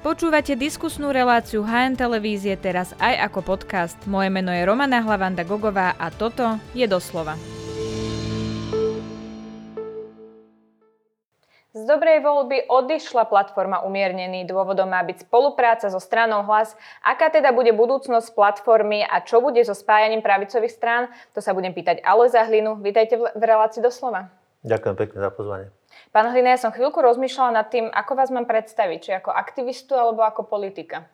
Počúvate diskusnú reláciu HN Televízie teraz aj ako podcast. Moje meno je Romana Hlavanda Gogová a toto je doslova. Z dobrej voľby odišla platforma Umiernený. Dôvodom má byť spolupráca so stranou Hlas. Aká teda bude budúcnosť platformy a čo bude so spájaním pravicových strán? To sa budem pýtať Alojza Hlinu. Vítajte v relácii doslova. Ďakujem pekne za pozvanie. Pán Hlina, ja som chvíľku rozmýšľala nad tým, ako vás mám predstaviť, či ako aktivistu alebo ako politika.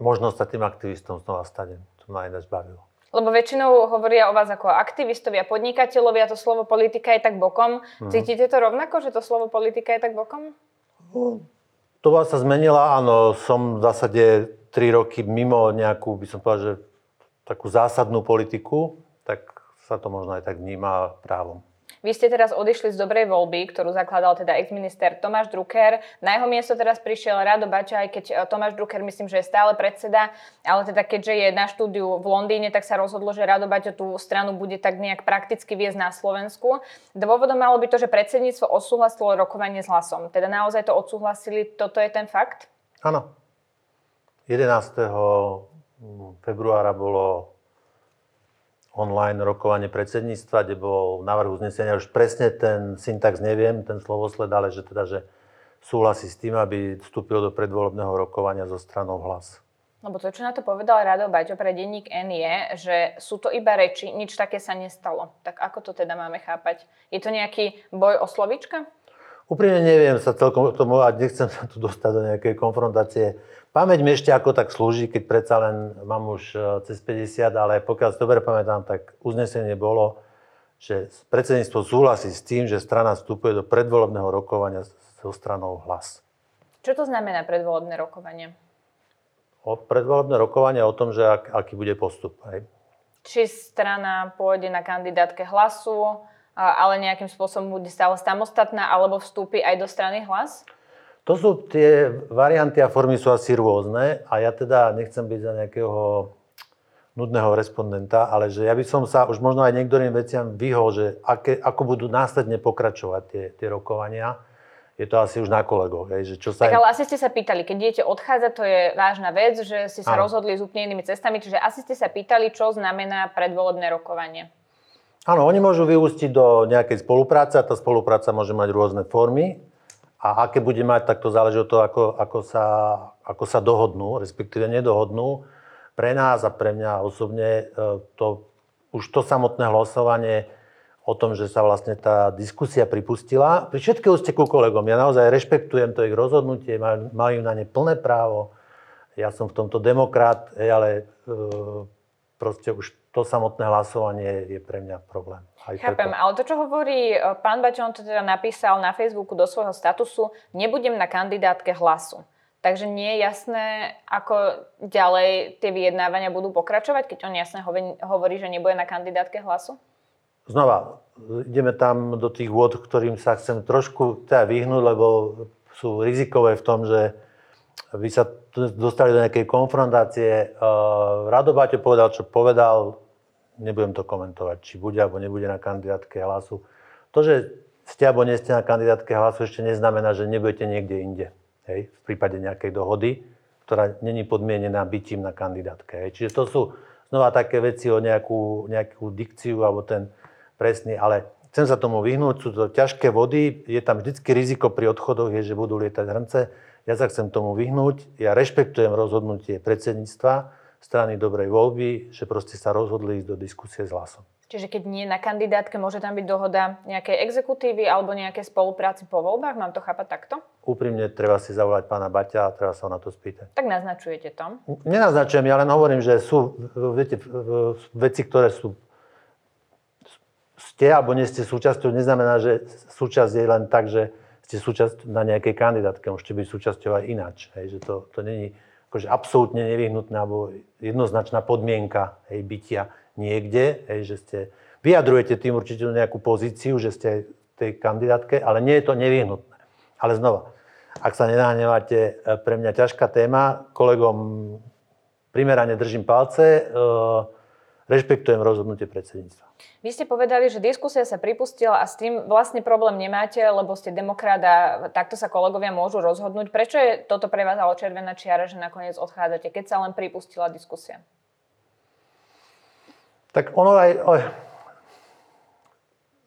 Možno sa tým aktivistom znova stane. To ma ináč bavilo. Lebo väčšinou hovoria o vás ako aktivistovia, podnikateľovia, to slovo politika je tak bokom. Mm. Cítite to rovnako, že to slovo politika je tak bokom? No, to vás sa zmenila, áno. Som v zásade 3 roky mimo nejakú, by som povedal, že takú zásadnú politiku, tak sa to možno aj tak vníma právom. Vy ste teraz odišli z dobrej voľby, ktorú zakladal teda ex-minister Tomáš Drucker. Na jeho miesto teraz prišiel Rado Bača, aj keď e, Tomáš Drucker myslím, že je stále predseda, ale teda keďže je na štúdiu v Londýne, tak sa rozhodlo, že Rado Bača tú stranu bude tak nejak prakticky viesť na Slovensku. Dôvodom malo by to, že predsedníctvo osúhlasilo rokovanie s hlasom. Teda naozaj to odsúhlasili, toto je ten fakt? Áno. 11. februára bolo online rokovanie predsedníctva, kde bol návrh uznesenia, už presne ten syntax neviem, ten slovosled, ale že teda, že súhlasí s tým, aby vstúpil do predvolebného rokovania zo stranou hlas. Lebo to, čo na to povedal Rado Baťo pre denník N je, že sú to iba reči, nič také sa nestalo. Tak ako to teda máme chápať? Je to nejaký boj o slovička? Úprimne neviem sa celkom k tomu a nechcem sa tu dostať do nejakej konfrontácie. Pamäť mi ešte ako tak slúži, keď predsa len mám už e, cez 50, ale pokiaľ si dobre pamätám, tak uznesenie bolo, že predsedníctvo súhlasí s tým, že strana vstupuje do predvolebného rokovania so stranou hlas. Čo to znamená predvolebné rokovanie? O predvolebné rokovanie o tom, že ak, aký bude postup. Hej. Či strana pôjde na kandidátke hlasu, ale nejakým spôsobom bude stále samostatná, alebo vstúpi aj do strany hlas? To sú tie varianty a formy sú asi rôzne a ja teda nechcem byť za nejakého nudného respondenta, ale že ja by som sa už možno aj niektorým veciam vyhol, že aké, ako budú následne pokračovať tie, tie rokovania. Je to asi už na kolegoch. Hej, že čo sa tak ale asi ste sa pýtali, keď idete odchádzať, to je vážna vec, že ste sa ano. rozhodli s úplne inými cestami, čiže asi ste sa pýtali, čo znamená predvolebné rokovanie. Áno, oni môžu vyústiť do nejakej spolupráce a tá spolupráca môže mať rôzne formy. A aké bude mať, tak to záleží od toho, ako, ako, sa, ako sa dohodnú, respektíve nedohodnú. Pre nás a pre mňa osobne e, to, už to samotné hlasovanie o tom, že sa vlastne tá diskusia pripustila. Pri všetkého ste ku kolegom. Ja naozaj rešpektujem to ich rozhodnutie, majú na ne plné právo. Ja som v tomto demokrat, ale e, proste už to samotné hlasovanie je pre mňa problém. Aj Chápem, preto. ale to, čo hovorí e, pán Bačo, on to teda napísal na Facebooku do svojho statusu, nebudem na kandidátke hlasu. Takže nie je jasné, ako ďalej tie vyjednávania budú pokračovať, keď on jasne hovorí, že nebude na kandidátke hlasu? Znova, ideme tam do tých vôd, ktorým sa chcem trošku teda vyhnúť, lebo sú rizikové v tom, že vy sa dostali do nejakej konfrontácie. Rado Baťo povedal, čo povedal, nebudem to komentovať, či bude alebo nebude na kandidátke hlasu. To, že ste alebo nie ste na kandidátke hlasu, ešte neznamená, že nebudete niekde inde. Hej, v prípade nejakej dohody, ktorá není podmienená bytím na kandidátke. Hej. Čiže to sú znova také veci o nejakú, nejakú dikciu alebo ten presný, ale chcem sa tomu vyhnúť, sú to ťažké vody, je tam vždycky riziko pri odchodoch, je, že budú lietať hrnce. Ja sa chcem tomu vyhnúť, ja rešpektujem rozhodnutie predsedníctva, strany dobrej voľby, že proste sa rozhodli ísť do diskusie s hlasom. Čiže keď nie na kandidátke, môže tam byť dohoda nejakej exekutívy alebo nejaké spolupráci po voľbách? Mám to chápať takto? Úprimne treba si zavolať pána Baťa a treba sa na to spýtať. Tak naznačujete to? Nenaznačujem, ja len hovorím, že sú viete, veci, ktoré sú ste alebo nie ste súčasťou, neznamená, že súčasť je len tak, že ste súčasť na nejakej kandidátke, môžete byť súčasťou aj ináč. Hej, že to, to není akože absolútne nevyhnutná alebo jednoznačná podmienka hej, bytia niekde, hej, že ste, vyjadrujete tým určite nejakú pozíciu, že ste tej kandidátke, ale nie je to nevyhnutné. Ale znova, ak sa nenahnevate, e, pre mňa ťažká téma, kolegom primerane držím palce, e, rešpektujem rozhodnutie predsedníctva. Vy ste povedali, že diskusia sa pripustila a s tým vlastne problém nemáte, lebo ste demokrat a takto sa kolegovia môžu rozhodnúť. Prečo je toto pre vás ale červená čiara, že nakoniec odchádzate, keď sa len pripustila diskusia? Tak ono aj...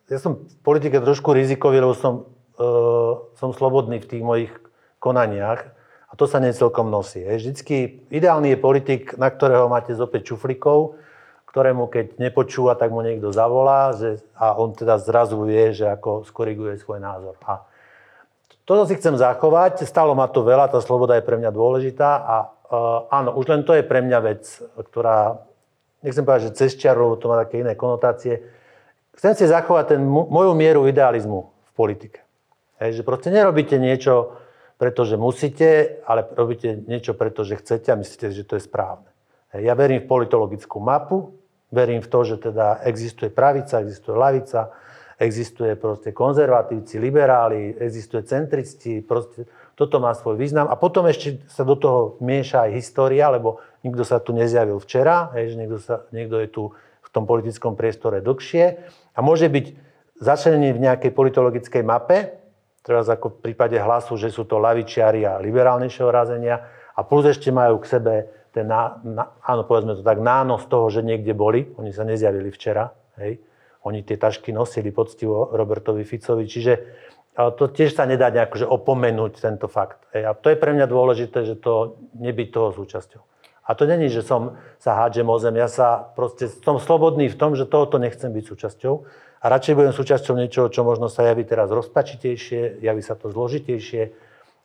Ja som v politike trošku rizikový, lebo som, uh, som slobodný v tých mojich konaniach a to sa necelkom nosí. Vždycky ideálny je politik, na ktorého máte zopäť čuflikov, ktorému keď nepočúva, tak mu niekto zavolá že, a on teda zrazu vie, že ako skoriguje svoj názor. A toto si chcem zachovať, stalo ma to veľa, tá sloboda je pre mňa dôležitá a uh, áno, už len to je pre mňa vec, ktorá, nechcem povedať, že cez čiaru, to má také iné konotácie, chcem si zachovať ten, moju mieru idealizmu v politike. Hej, že proste nerobíte niečo, pretože musíte, ale robíte niečo, pretože chcete a myslíte, že to je správne. Ja verím v politologickú mapu, Verím v to, že teda existuje pravica, existuje lavica, existuje proste konzervatívci, liberáli, existuje centristi, proste toto má svoj význam. A potom ešte sa do toho mieša aj história, lebo nikto sa tu nezjavil včera, hej, že niekto, sa, niekto je tu v tom politickom priestore dlhšie a môže byť začlenený v nejakej politologickej mape, teraz ako v prípade hlasu, že sú to lavičiari a liberálnejšieho razenia a plus ešte majú k sebe ten, ná, ná, áno, povedzme to tak, nános toho, že niekde boli. Oni sa nezjavili včera. Hej. Oni tie tašky nosili poctivo Robertovi Ficovi. Čiže ale to tiež sa nedá nejako že opomenúť tento fakt. Hej. A to je pre mňa dôležité, že to nebyť toho súčasťou. A to není, že som sa hádžem o zem. Ja sa proste som slobodný v tom, že tohoto nechcem byť súčasťou. A radšej budem súčasťou niečoho, čo možno sa javí teraz rozpačitejšie, javí sa to zložitejšie,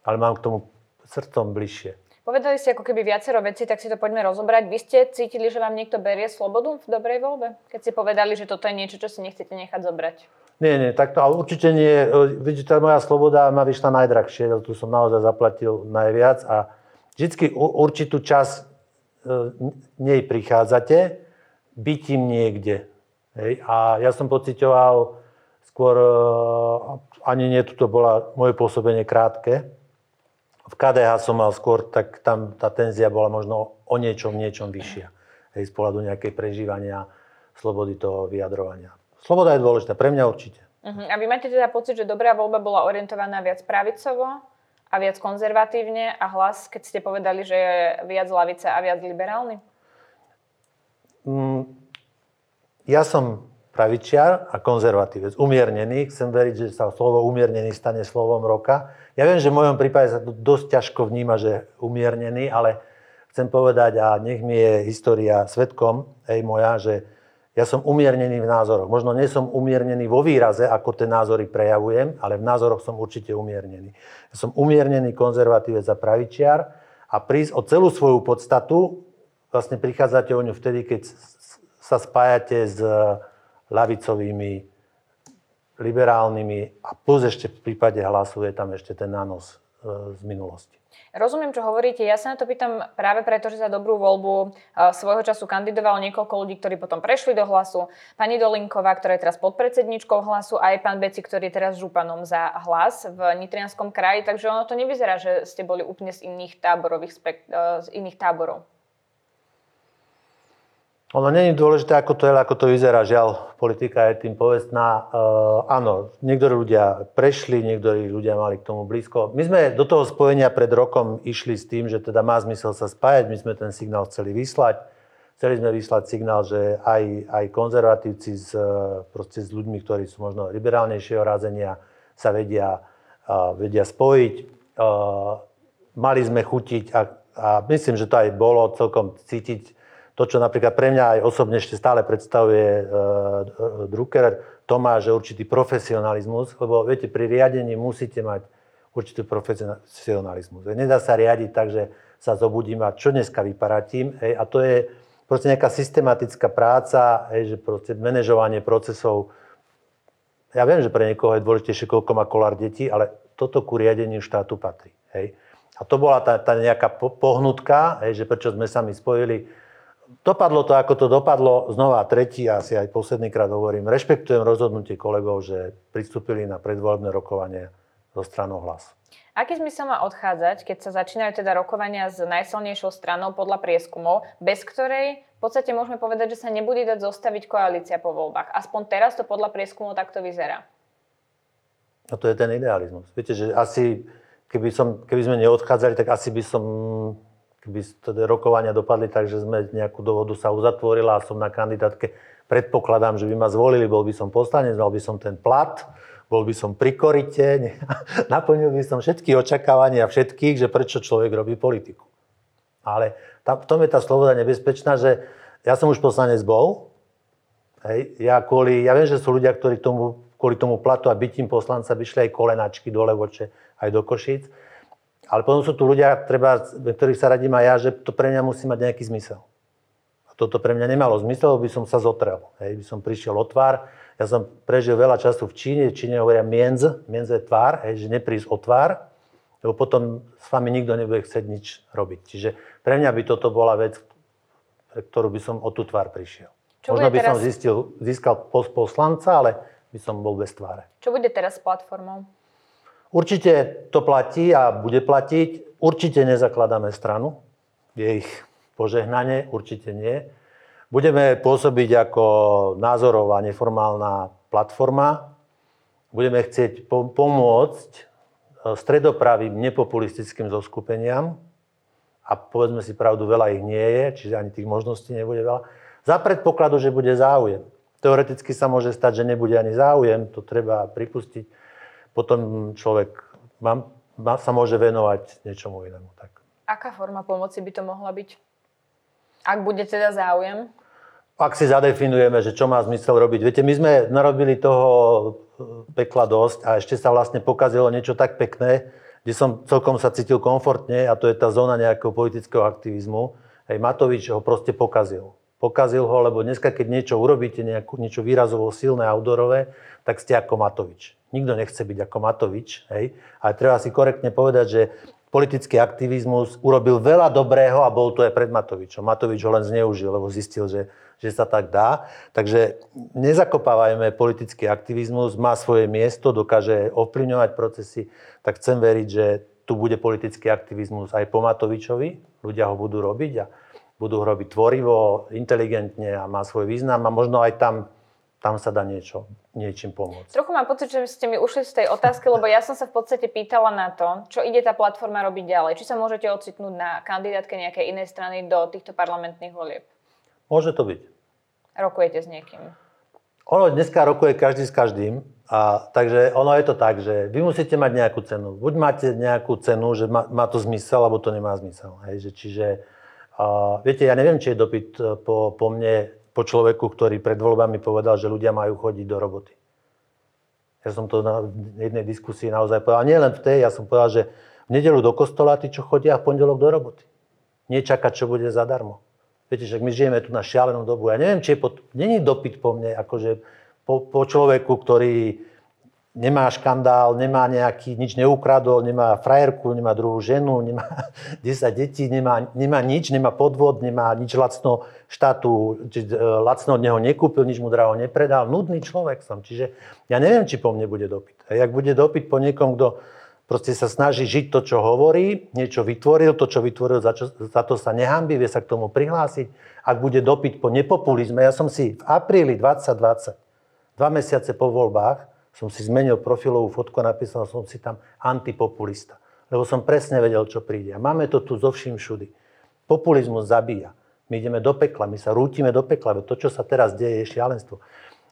ale mám k tomu srdcom bližšie. Povedali ste ako keby viacero veci, tak si to poďme rozobrať. Vy ste cítili, že vám niekto berie slobodu v dobrej voľbe? Keď ste povedali, že toto je niečo, čo si nechcete nechať zobrať. Nie, nie, takto, ale určite nie. Vidíte, tá moja sloboda ma vyšla najdrahšie, tu som naozaj zaplatil najviac a vždycky určitú čas e, nej prichádzate, bytím niekde. Hej? A ja som pocitoval skôr, e, ani nie, to bola moje pôsobenie krátke, v KDH som mal skôr, tak tam tá tenzia bola možno o niečom, niečom vyššia. Hej, z pohľadu nejakej prežívania, slobody toho vyjadrovania. Sloboda je dôležitá, pre mňa určite. Uh-huh. A vy máte teda pocit, že dobrá voľba bola orientovaná viac pravicovo a viac konzervatívne a hlas, keď ste povedali, že je viac lavice a viac liberálny? Mm, ja som pravičiar a konzervatívec, umiernený. Chcem veriť, že sa slovo umiernený stane slovom roka. Ja viem, že v mojom prípade sa to dosť ťažko vníma, že umiernený, ale chcem povedať, a nech mi je história svetkom, hej moja, že ja som umiernený v názoroch. Možno nie som umiernený vo výraze, ako tie názory prejavujem, ale v názoroch som určite umiernený. Ja som umiernený konzervatívec a pravičiar a prísť o celú svoju podstatu vlastne prichádzate o ňu vtedy, keď sa spájate s ľavicovými, liberálnymi a plus ešte v prípade hlasu je tam ešte ten nános e, z minulosti. Rozumiem, čo hovoríte. Ja sa na to pýtam práve preto, že za dobrú voľbu e, svojho času kandidovalo niekoľko ľudí, ktorí potom prešli do hlasu. Pani Dolinková, ktorá je teraz podpredsedničkou hlasu, a aj pán Beci, ktorý je teraz županom za hlas v Nitrianskom kraji. Takže ono to nevyzerá, že ste boli úplne z iných táborových spek- e, z iných táborov. Ono není dôležité, ako to je, ako to vyzerá. Žiaľ, politika je tým povestná. Uh, áno, niektorí ľudia prešli, niektorí ľudia mali k tomu blízko. My sme do toho spojenia pred rokom išli s tým, že teda má zmysel sa spájať. My sme ten signál chceli vyslať. Chceli sme vyslať signál, že aj, aj konzervatívci s, proste s ľuďmi, ktorí sú možno liberálnejšieho razenia, sa vedia, uh, vedia spojiť. Uh, mali sme chutiť a, a myslím, že to aj bolo celkom cítiť to, čo napríklad pre mňa aj osobne ešte stále predstavuje uh, Drucker, to má, že určitý profesionalizmus, lebo viete, pri riadení musíte mať určitý profesionalizmus. Nedá sa riadiť tak, že sa zobudím a čo dneska vyparatím. Hej, a to je proste nejaká systematická práca, hej, že proste manažovanie procesov. Ja viem, že pre niekoho je dôležitejšie, koľko má kolár detí, ale toto ku riadeniu štátu patrí. Hej. A to bola tá, tá nejaká pohnutka, hej, že prečo sme sa my spojili dopadlo to, ako to dopadlo. Znova tretí, asi aj posledný krát hovorím, rešpektujem rozhodnutie kolegov, že pristúpili na predvolebné rokovanie zo stranou hlas. Aký zmysel má odchádzať, keď sa začínajú teda rokovania s najsilnejšou stranou podľa prieskumov, bez ktorej podstate môžeme povedať, že sa nebude dať zostaviť koalícia po voľbách. Aspoň teraz to podľa prieskumu takto vyzerá. A to je ten idealizmus. Viete, že asi, keby, som, keby sme neodchádzali, tak asi by som, keby teda rokovania dopadli tak, že sme nejakú dohodu sa uzatvorila a som na kandidátke, predpokladám, že by ma zvolili, bol by som poslanec, mal by som ten plat, bol by som pri korite, naplnil by som všetky očakávania všetkých, že prečo človek robí politiku. Ale tam, v tom je tá sloboda nebezpečná, že ja som už poslanec bol, hej, ja, kvôli, ja viem, že sú ľudia, ktorí tomu, kvôli tomu platu a bytím poslanca by šli aj kolenačky do Levoče, aj do Košíc. Ale potom sú tu ľudia, treba, ktorých sa radím aj ja, že to pre mňa musí mať nejaký zmysel. A toto pre mňa nemalo zmysel, by som sa zotrel. Hej, by som prišiel o tvár, ja som prežil veľa času v Číne, v Číne hovoria mienz, mienz je tvár, hej, že neprísť o tvár, lebo potom s vami nikto nebude chcieť nič robiť. Čiže pre mňa by toto bola vec, ktorú by som o tú tvár prišiel. Čo Možno by teraz... som zistil, získal post poslanca, ale by som bol bez tváre. Čo bude teraz s platformou? Určite to platí a bude platiť. Určite nezakladáme stranu. Je ich požehnanie, určite nie. Budeme pôsobiť ako názorová neformálna platforma. Budeme chcieť pomôcť e, stredopravým nepopulistickým zoskupeniam. A povedzme si pravdu, veľa ich nie je, čiže ani tých možností nebude veľa. Za predpokladu, že bude záujem. Teoreticky sa môže stať, že nebude ani záujem, to treba pripustiť. Potom človek má, má, sa môže venovať niečomu inému. Tak. Aká forma pomoci by to mohla byť? Ak bude teda záujem? ak si zadefinujeme, že čo má zmysel robiť. Viete, my sme narobili toho e, pekla dosť a ešte sa vlastne pokazilo niečo tak pekné, kde som celkom sa cítil komfortne a to je tá zóna nejakého politického aktivizmu. Hej, Matovič ho proste pokazil. Pokazil ho, lebo dneska, keď niečo urobíte, nejakú, niečo výrazovo silné, outdoorové, tak ste ako Matovič. Nikto nechce byť ako Matovič, hej? ale treba si korektne povedať, že politický aktivizmus urobil veľa dobrého a bol to aj pred Matovičom. Matovič ho len zneužil, lebo zistil, že, že sa tak dá. Takže nezakopávajme politický aktivizmus, má svoje miesto, dokáže ovplyvňovať procesy, tak chcem veriť, že tu bude politický aktivizmus aj po Matovičovi. Ľudia ho budú robiť a budú ho robiť tvorivo, inteligentne a má svoj význam a možno aj tam tam sa dá niečo, niečím pomôcť. Trochu mám pocit, že ste mi ušli z tej otázky, lebo ja som sa v podstate pýtala na to, čo ide tá platforma robiť ďalej. Či sa môžete ocitnúť na kandidátke nejakej inej strany do týchto parlamentných volieb? Môže to byť. Rokujete s niekým? Ono dneska rokuje každý s každým. A, takže ono je to tak, že vy musíte mať nejakú cenu. Buď máte nejakú cenu, že má, má to zmysel, alebo to nemá zmysel. Hej, že, čiže, uh, viete, ja neviem, či je dopyt e, po, po mne po človeku, ktorý pred voľbami povedal, že ľudia majú chodiť do roboty. Ja som to na jednej diskusii naozaj povedal. Nie len v tej, ja som povedal, že v nedelu do kostola, tí, čo chodia, v pondelok do roboty. Nie čakať, čo bude zadarmo. Viete, že my žijeme tu na šialenú dobu. Ja neviem, či je pod... Není dopyt po mne, akože po, po človeku, ktorý nemá škandál, nemá nejaký, nič neukradol, nemá frajerku, nemá druhú ženu, nemá 10 detí, nemá, nemá nič, nemá podvod, nemá nič lacno štátu, či, e, lacno od neho nekúpil, nič mu draho nepredal. Nudný človek som. Čiže ja neviem, či po mne bude dopyt. A jak bude dopyt po niekom, kto proste sa snaží žiť to, čo hovorí, niečo vytvoril, to, čo vytvoril, za, čo, za to sa nehambí, vie sa k tomu prihlásiť. Ak bude dopyt po nepopulizme, ja som si v apríli 2020, dva mesiace po voľbách, som si zmenil profilovú fotku a napísal som si tam antipopulista. Lebo som presne vedel, čo príde. A máme to tu zo vším všudy. Populizmus zabíja. My ideme do pekla, my sa rútime do pekla. To, čo sa teraz deje, je šialenstvo.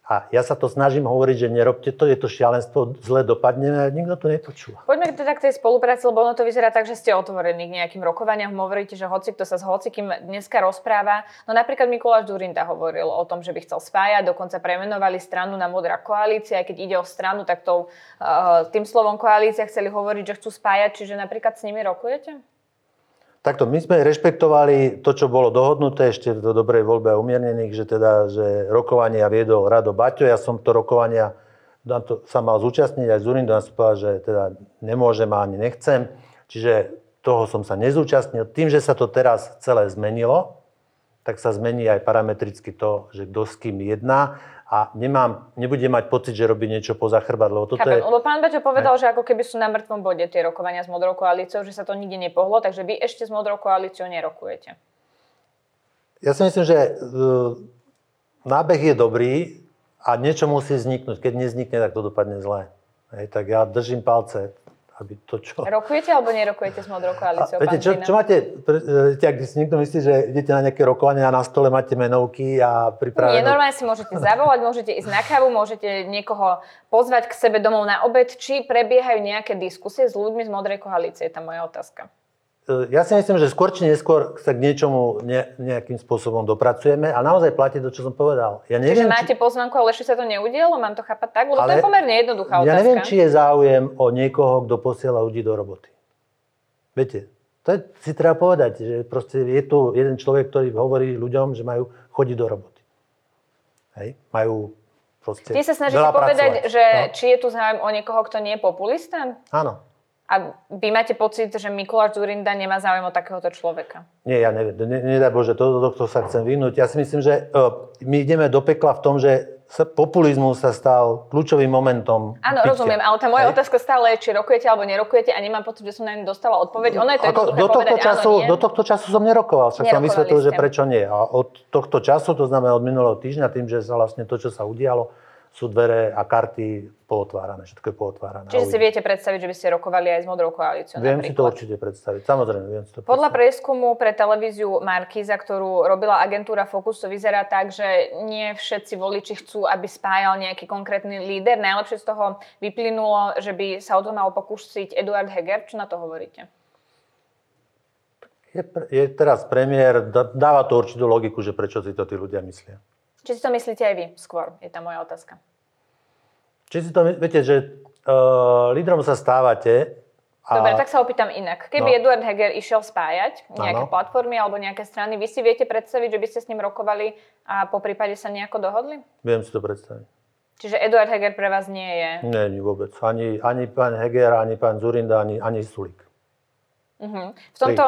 A ja sa to snažím hovoriť, že nerobte to, je to šialenstvo, zle dopadne a nikto to nepočúva. Poďme teda k tej spolupráci, lebo ono to vyzerá tak, že ste otvorení k nejakým rokovaniam. Hovoríte, že hoci kto sa s hocikým dneska rozpráva. No napríklad Mikuláš Durinda hovoril o tom, že by chcel spájať, dokonca premenovali stranu na Modrá koalícia. Aj keď ide o stranu, tak to, uh, tým slovom koalícia chceli hovoriť, že chcú spájať. Čiže napríklad s nimi rokujete? Takto, my sme rešpektovali to, čo bolo dohodnuté ešte do dobrej voľbe a umiernených, že teda, že rokovania viedol Rado Baťo. Ja som to rokovania to sa mal zúčastniť aj Zurin, nás povedal, že teda nemôžem a ani nechcem. Čiže toho som sa nezúčastnil. Tým, že sa to teraz celé zmenilo, tak sa zmení aj parametricky to, že kto s kým jedná a nemám, nebudem mať pocit, že robí niečo poza chrbát, lebo toto Chápem, je... Lebo pán Baťo povedal, ne? že ako keby sú na mŕtvom bode tie rokovania s Modrou koalíciou, že sa to nikde nepohlo, takže vy ešte s Modrou koalíciou nerokujete. Ja si myslím, že e, nábeh je dobrý a niečo musí vzniknúť. Keď neznikne, tak to dopadne zle. Hej, tak ja držím palce, aby to čo... Rokujete alebo nerokujete s Modrou koalíciou? Viete, čo, čo máte, e, viete, ak si niekto myslí, že idete na nejaké rokovanie a na stole máte menovky a pripravené... Nie, normálne si môžete zavolať, môžete ísť na kávu, môžete niekoho pozvať k sebe domov na obed, či prebiehajú nejaké diskusie s ľuďmi z Modrej koalície, je tá moja otázka. Ja si myslím, že skôr či neskôr sa k niečomu ne, nejakým spôsobom dopracujeme a naozaj platí to, čo som povedal. Ja neviem, Čiže máte či... pozvanku, ale ešte sa to neudialo? Mám to chápať tak? Lebo ale... to je pomerne jednoduchá otázka. Ja neviem, či je záujem o niekoho, kto posiela ľudí do roboty. Viete, to je, si treba povedať, že proste je tu jeden človek, ktorý hovorí ľuďom, že majú chodiť do roboty. Hej? Majú proste Ty sa snažíte povedať, pracovať. že no? či je tu záujem o niekoho, kto nie je populista? Áno. A vy máte pocit, že Mikuláš Zurinda nemá záujem o takéhoto človeka? Nie, ja neviem. Ne, nedaj Bože, to, tohto sa chcem vynúť. Ja si myslím, že uh, my ideme do pekla v tom, že populizmus sa stal kľúčovým momentom. Áno, rozumiem, ale tá moja Hej. otázka stále je, či rokujete alebo nerokujete a nemám pocit, že som na ňu dostala odpoveď. Ono je to Ako, do, tohto povedať, času, áno, do tohto času som nerokoval, však som vysvetlil, ste. že prečo nie. A od tohto času, to znamená od minulého týždňa, tým, že sa vlastne to, čo sa udialo, sú dvere a karty pootvárané, všetko je pootvárané. Čiže si viete predstaviť, že by ste rokovali aj s Modrou koalíciou? Viem napríklad. si to určite predstaviť, samozrejme viem si to Podľa prieskumu pre televíziu Markíza, ktorú robila agentúra Focus, to vyzerá tak, že nie všetci voliči chcú, aby spájal nejaký konkrétny líder. Najlepšie z toho vyplynulo, že by sa o to mal pokúsiť Eduard Heger. Čo na to hovoríte? Je, je teraz premiér, dáva to určitú logiku, že prečo si to tí ľudia myslia. Či si to myslíte aj vy skôr, je tá moja otázka. Či si to, viete, že uh, lídrom sa stávate a... Dobre, tak sa opýtam inak. Keby no. Eduard Heger išiel spájať nejaké ano. platformy alebo nejaké strany, vy si viete predstaviť, že by ste s ním rokovali a po prípade sa nejako dohodli? Viem si to predstaviť. Čiže Eduard Heger pre vás nie je? Nie, nie vôbec. Ani, ani pán Heger, ani pán Zurinda, ani, ani Sulik. Uh-huh. V tomto,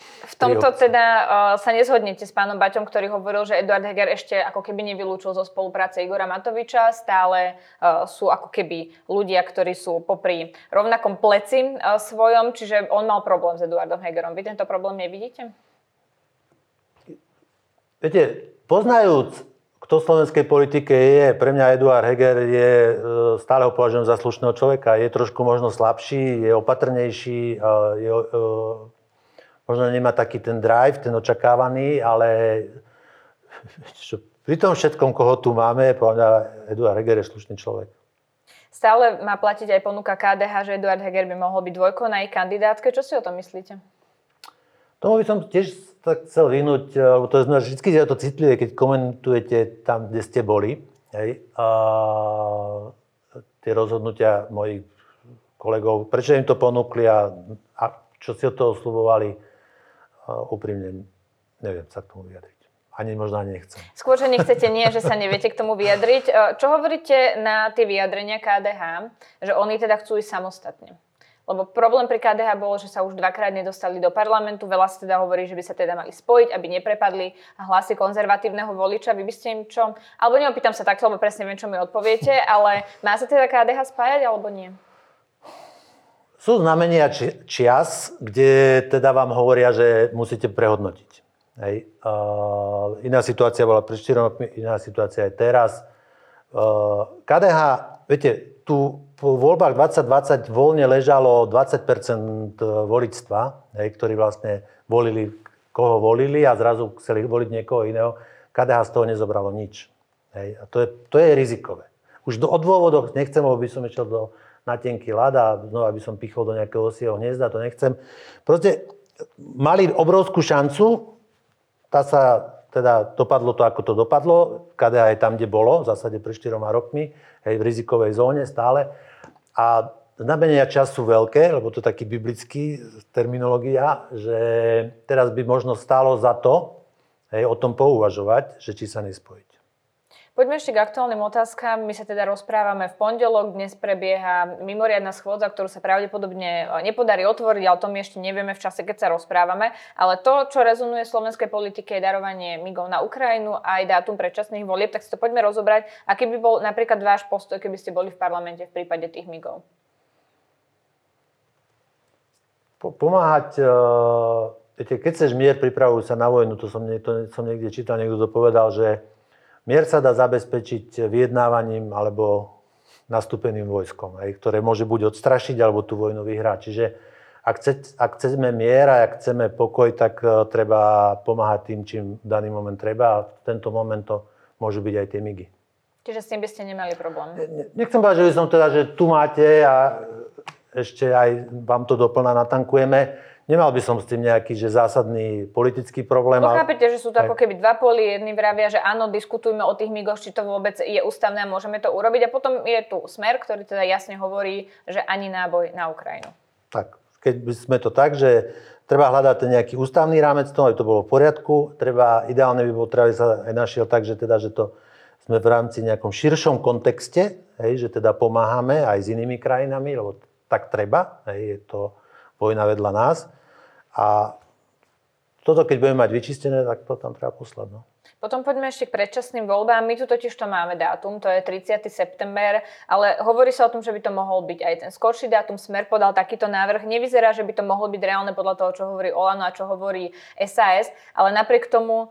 v tomto teda uh, sa nezhodnete s pánom Baťom, ktorý hovoril, že Eduard Heger ešte ako keby nevylúčil zo spolupráce Igora Matoviča. Stále uh, sú ako keby ľudia, ktorí sú popri rovnakom pleci uh, svojom, čiže on mal problém s Eduardom Hegerom. Vy tento problém nevidíte? Viete, poznajúc kto v slovenskej politike je, pre mňa Eduard Heger je, e, stále ho považujem za slušného človeka, je trošku možno slabší, je opatrnejší, e, je, e, možno nemá taký ten drive, ten očakávaný, ale čo, pri tom všetkom, koho tu máme, podľa mňa Eduard Heger je slušný človek. Stále má platiť aj ponuka KDH, že Eduard Heger by mohol byť dvojkou na kandidátke. Čo si o tom myslíte? Tomu by som tiež tak chcel vyhnúť, eh, lebo to je vždy je to citlivé, keď komentujete tam, kde ste boli. Hej, a tie rozhodnutia mojich kolegov, prečo im to ponúkli a, a čo si od toho slubovali, úprimne neviem sa k tomu vyjadriť. Ani možno ani nechcem. Skôr, že nechcete, nie, že sa neviete k tomu vyjadriť. Eh, čo hovoríte na tie vyjadrenia KDH, že oni teda chcú ísť samostatne? Lebo problém pri KDH bolo, že sa už dvakrát nedostali do parlamentu. Veľa sa teda hovorí, že by sa teda mali spojiť, aby neprepadli hlasy konzervatívneho voliča. Vy by ste im čo... Alebo neopýtam sa takto, lebo presne viem, čo mi odpoviete, ale má sa teda KDH spájať alebo nie? Sú znamenia či, čias, kde teda vám hovoria, že musíte prehodnotiť. Hej. Uh, iná situácia bola pred 4 rokmi, iná situácia je teraz. Uh, KDH, viete, tu po voľbách 2020 voľne ležalo 20% voličstva, hej, ktorí vlastne volili, koho volili a zrazu chceli voliť niekoho iného. KDH z toho nezobralo nič. Hej. A to je, to je rizikové. Už do, o dôvodoch nechcem, aby som išiel do, na tenký ľad a znova by som pichol do nejakého osieho hniezda, to nechcem. Proste mali obrovskú šancu, tá sa teda dopadlo to, ako to dopadlo. KDH je tam, kde bolo, v zásade pred 4 rokmi, hej, v rizikovej zóne stále. A znamenia čas sú veľké, lebo to je taký biblický terminológia, že teraz by možno stálo za to hej, o tom pouvažovať, že či sa nespojiť. Poďme ešte k aktuálnym otázkam. My sa teda rozprávame v pondelok. Dnes prebieha mimoriadná schôdza, ktorú sa pravdepodobne e, nepodarí otvoriť, ale o tom ešte nevieme v čase, keď sa rozprávame. Ale to, čo rezonuje v slovenskej politike, je darovanie migov na Ukrajinu a aj dátum predčasných volieb. Tak si to poďme rozobrať. Aký by bol napríklad váš postoj, keby ste boli v parlamente v prípade tých migov? Pomáhať uh Viete, keď chceš mier, pripravujú sa na vojnu, to som, to som niekde čítal, niekto to povedal, že mier sa dá zabezpečiť vyjednávaním alebo nastúpeným vojskom, aj, ktoré môže buď odstrašiť, alebo tú vojnu vyhrať. Čiže ak, chce, ak chceme mier a ak chceme pokoj, tak uh, treba pomáhať tým, čím v daný moment treba a v tento moment to môžu byť aj tie migy. Čiže s tým by ste nemali problém? Nechcem povedať, že by som teda, že tu máte a ešte aj vám to doplná natankujeme. Nemal by som s tým nejaký že zásadný politický problém. No chápete, že sú to ako keby dva poli. Jedni vravia, že áno, diskutujme o tých migoch, či to vôbec je ústavné a môžeme to urobiť. A potom je tu smer, ktorý teda jasne hovorí, že ani náboj na Ukrajinu. Tak, keď by sme to tak, že treba hľadať nejaký ústavný rámec, to aby to bolo v poriadku. Treba, ideálne by bolo, treba sa aj našiel tak, že, teda, že to sme v rámci nejakom širšom kontexte, hej, že teda pomáhame aj s inými krajinami, lebo tak treba, hej, je to vojna vedľa nás. A toto, keď budeme mať vyčistené, tak to tam treba poslať. No. Potom poďme ešte k predčasným voľbám. My tu totiž to máme dátum, to je 30. september, ale hovorí sa o tom, že by to mohol byť aj ten skorší dátum. Smer podal takýto návrh. Nevyzerá, že by to mohlo byť reálne podľa toho, čo hovorí Olano a čo hovorí SAS, ale napriek tomu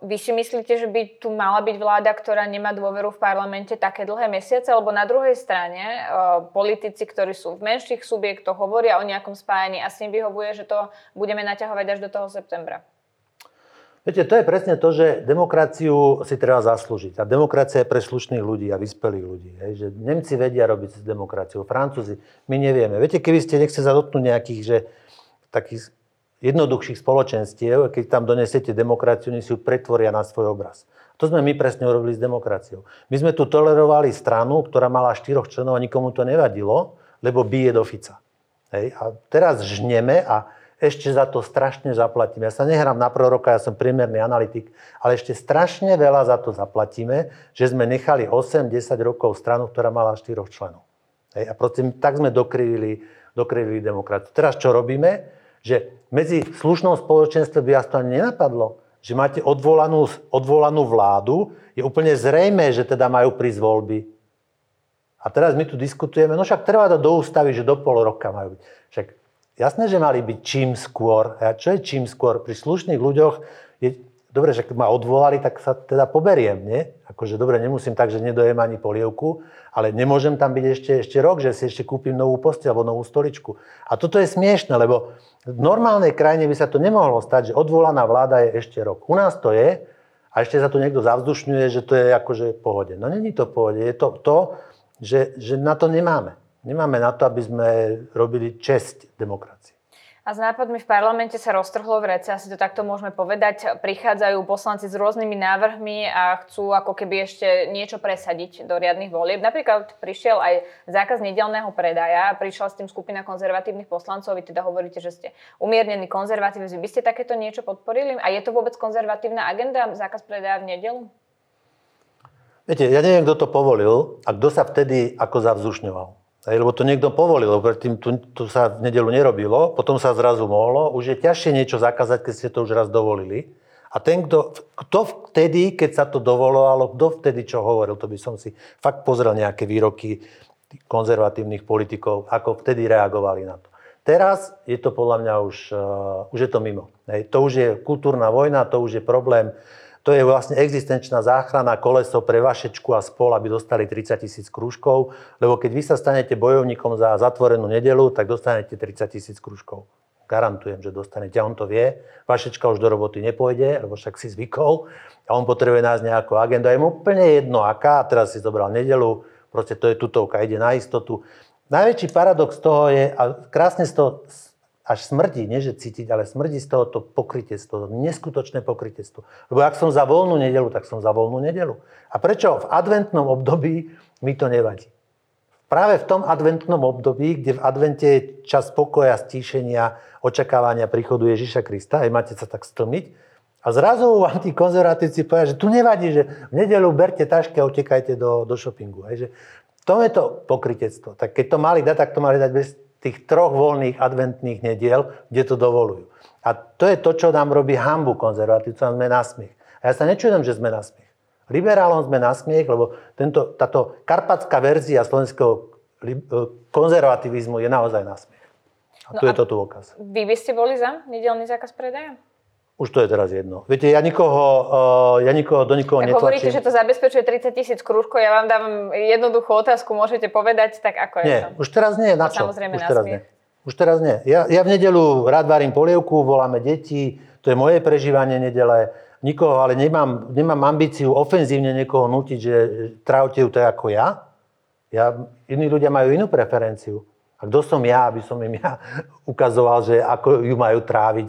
vy si myslíte, že by tu mala byť vláda, ktorá nemá dôveru v parlamente také dlhé mesiace? Lebo na druhej strane politici, ktorí sú v menších subjektoch, hovoria o nejakom spájaní a s ním vyhovuje, že to budeme naťahovať až do toho septembra. Viete, to je presne to, že demokraciu si treba zaslúžiť. A demokracia je pre slušných ľudí a vyspelých ľudí. Hej, že Nemci vedia robiť s demokraciou, Francúzi, my nevieme. Viete, keby ste nechceli sa dotknúť nejakých, že takých jednoduchších spoločenstiev, keď tam donesiete demokraciu, oni si ju pretvoria na svoj obraz. To sme my presne urobili s demokraciou. My sme tu tolerovali stranu, ktorá mala štyroch členov a nikomu to nevadilo, lebo bije do Fica. Hej? A teraz žneme a ešte za to strašne zaplatíme. Ja sa nehrám na proroka, ja som priemerný analytik, ale ešte strašne veľa za to zaplatíme, že sme nechali 8-10 rokov stranu, ktorá mala štyroch členov. Hej? A prosím, tak sme dokrivili, dokrivili demokraciu. Teraz čo robíme? Že medzi slušnou spoločenstve by to ani nenapadlo, že máte odvolanú, odvolanú vládu, je úplne zrejme, že teda majú prísť voľby. A teraz my tu diskutujeme, no však treba dať do ústavy, že do pol roka majú byť. Však jasné, že mali byť čím skôr. A čo je čím skôr? Pri slušných ľuďoch dobre, že ma odvolali, tak sa teda poberiem, nie? Akože dobre, nemusím tak, že nedojem ani polievku, ale nemôžem tam byť ešte, ešte rok, že si ešte kúpim novú posteľ alebo novú stoličku. A toto je smiešne, lebo v normálnej krajine by sa to nemohlo stať, že odvolaná vláda je ešte rok. U nás to je a ešte sa tu niekto zavzdušňuje, že to je akože pohode. No není to pohode, je to to, že, že na to nemáme. Nemáme na to, aby sme robili česť demokracie. A s nápadmi v parlamente sa roztrhlo v rece, asi to takto môžeme povedať. Prichádzajú poslanci s rôznymi návrhmi a chcú ako keby ešte niečo presadiť do riadnych volieb. Napríklad prišiel aj zákaz nedelného predaja, prišla s tým skupina konzervatívnych poslancov, vy teda hovoríte, že ste umiernení konzervatívni. By ste takéto niečo podporili? A je to vôbec konzervatívna agenda, zákaz predaja v nedelu? Viete, ja neviem, kto to povolil a kto sa vtedy ako zavzdušňoval. Hej, lebo to niekto povolil, lebo predtým tu, tu sa v nedelu nerobilo, potom sa zrazu mohlo. Už je ťažšie niečo zakázať, keď ste to už raz dovolili. A ten, kto, kto vtedy, keď sa to dovolovalo, kto vtedy čo hovoril, to by som si fakt pozrel nejaké výroky konzervatívnych politikov, ako vtedy reagovali na to. Teraz je to podľa mňa už, uh, už je to mimo. Hej. To už je kultúrna vojna, to už je problém to je vlastne existenčná záchrana koleso pre Vašečku a spol, aby dostali 30 tisíc krúžkov, lebo keď vy sa stanete bojovníkom za zatvorenú nedelu, tak dostanete 30 tisíc krúžkov. Garantujem, že dostanete. A on to vie. Vašečka už do roboty nepôjde, lebo však si zvykol. A on potrebuje nájsť nejakú agendu. A je mu úplne jedno, aká. Teraz si zobral nedelu. Proste to je tutovka, ide na istotu. Najväčší paradox toho je, a krásne toho až smrdí, nie že cítiť, ale smrdí z toho to pokrytectvo, neskutočné pokrytectvo. Lebo ak som za voľnú nedelu, tak som za voľnú nedelu. A prečo v adventnom období mi to nevadí? Práve v tom adventnom období, kde v advente je čas pokoja, stíšenia, očakávania príchodu Ježiša Krista, aj máte sa tak stlmiť, a zrazu vám tí konzervatívci povedia, že tu nevadí, že v nedelu berte tašky a utekajte do, do shoppingu. Hej, že to je to pokrytectvo. Tak keď to mali dať, tak to mali dať bez tých troch voľných adventných nediel, kde to dovolujú. A to je to, čo nám robí hambu konzervatívcom, sme na smiech. A ja sa nečujem, že sme na smiech. Liberálom sme na smiech, lebo tento, táto karpatská verzia slovenského e, konzervativizmu je naozaj na smiech. A tu No je a- to tu okaz. Vy by ste boli za nedelný zákaz predaja? Už to je teraz jedno. Viete, ja nikoho, uh, ja nikoho do nikoho Ak hovoríte, netlačím. že to zabezpečuje 30 tisíc krúžkov, ja vám dávam jednoduchú otázku, môžete povedať, tak ako je Nie, to? už teraz nie, na čo? samozrejme už teraz nie. Už teraz nie. Ja, ja v nedelu rád varím polievku, voláme deti, to je moje prežívanie nedele. Nikoho, ale nemám, nemám ambíciu ofenzívne niekoho nutiť, že trávte ju tak ako ja. ja. Iní ľudia majú inú preferenciu. A kto som ja, aby som im ja ukazoval, že ako ju majú tráviť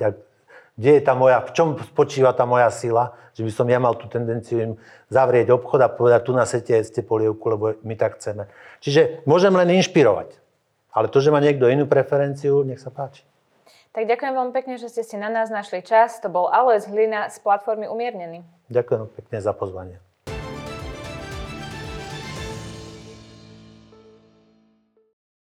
kde je tá moja, v čom spočíva tá moja sila, že by som ja mal tú tendenciu im zavrieť obchod a povedať, tu na sete jeste polievku, lebo my tak chceme. Čiže môžem len inšpirovať. Ale to, že má niekto inú preferenciu, nech sa páči. Tak ďakujem veľmi pekne, že ste si na nás našli čas. To bol Alois Hlina z platformy Umiernený. Ďakujem pekne za pozvanie.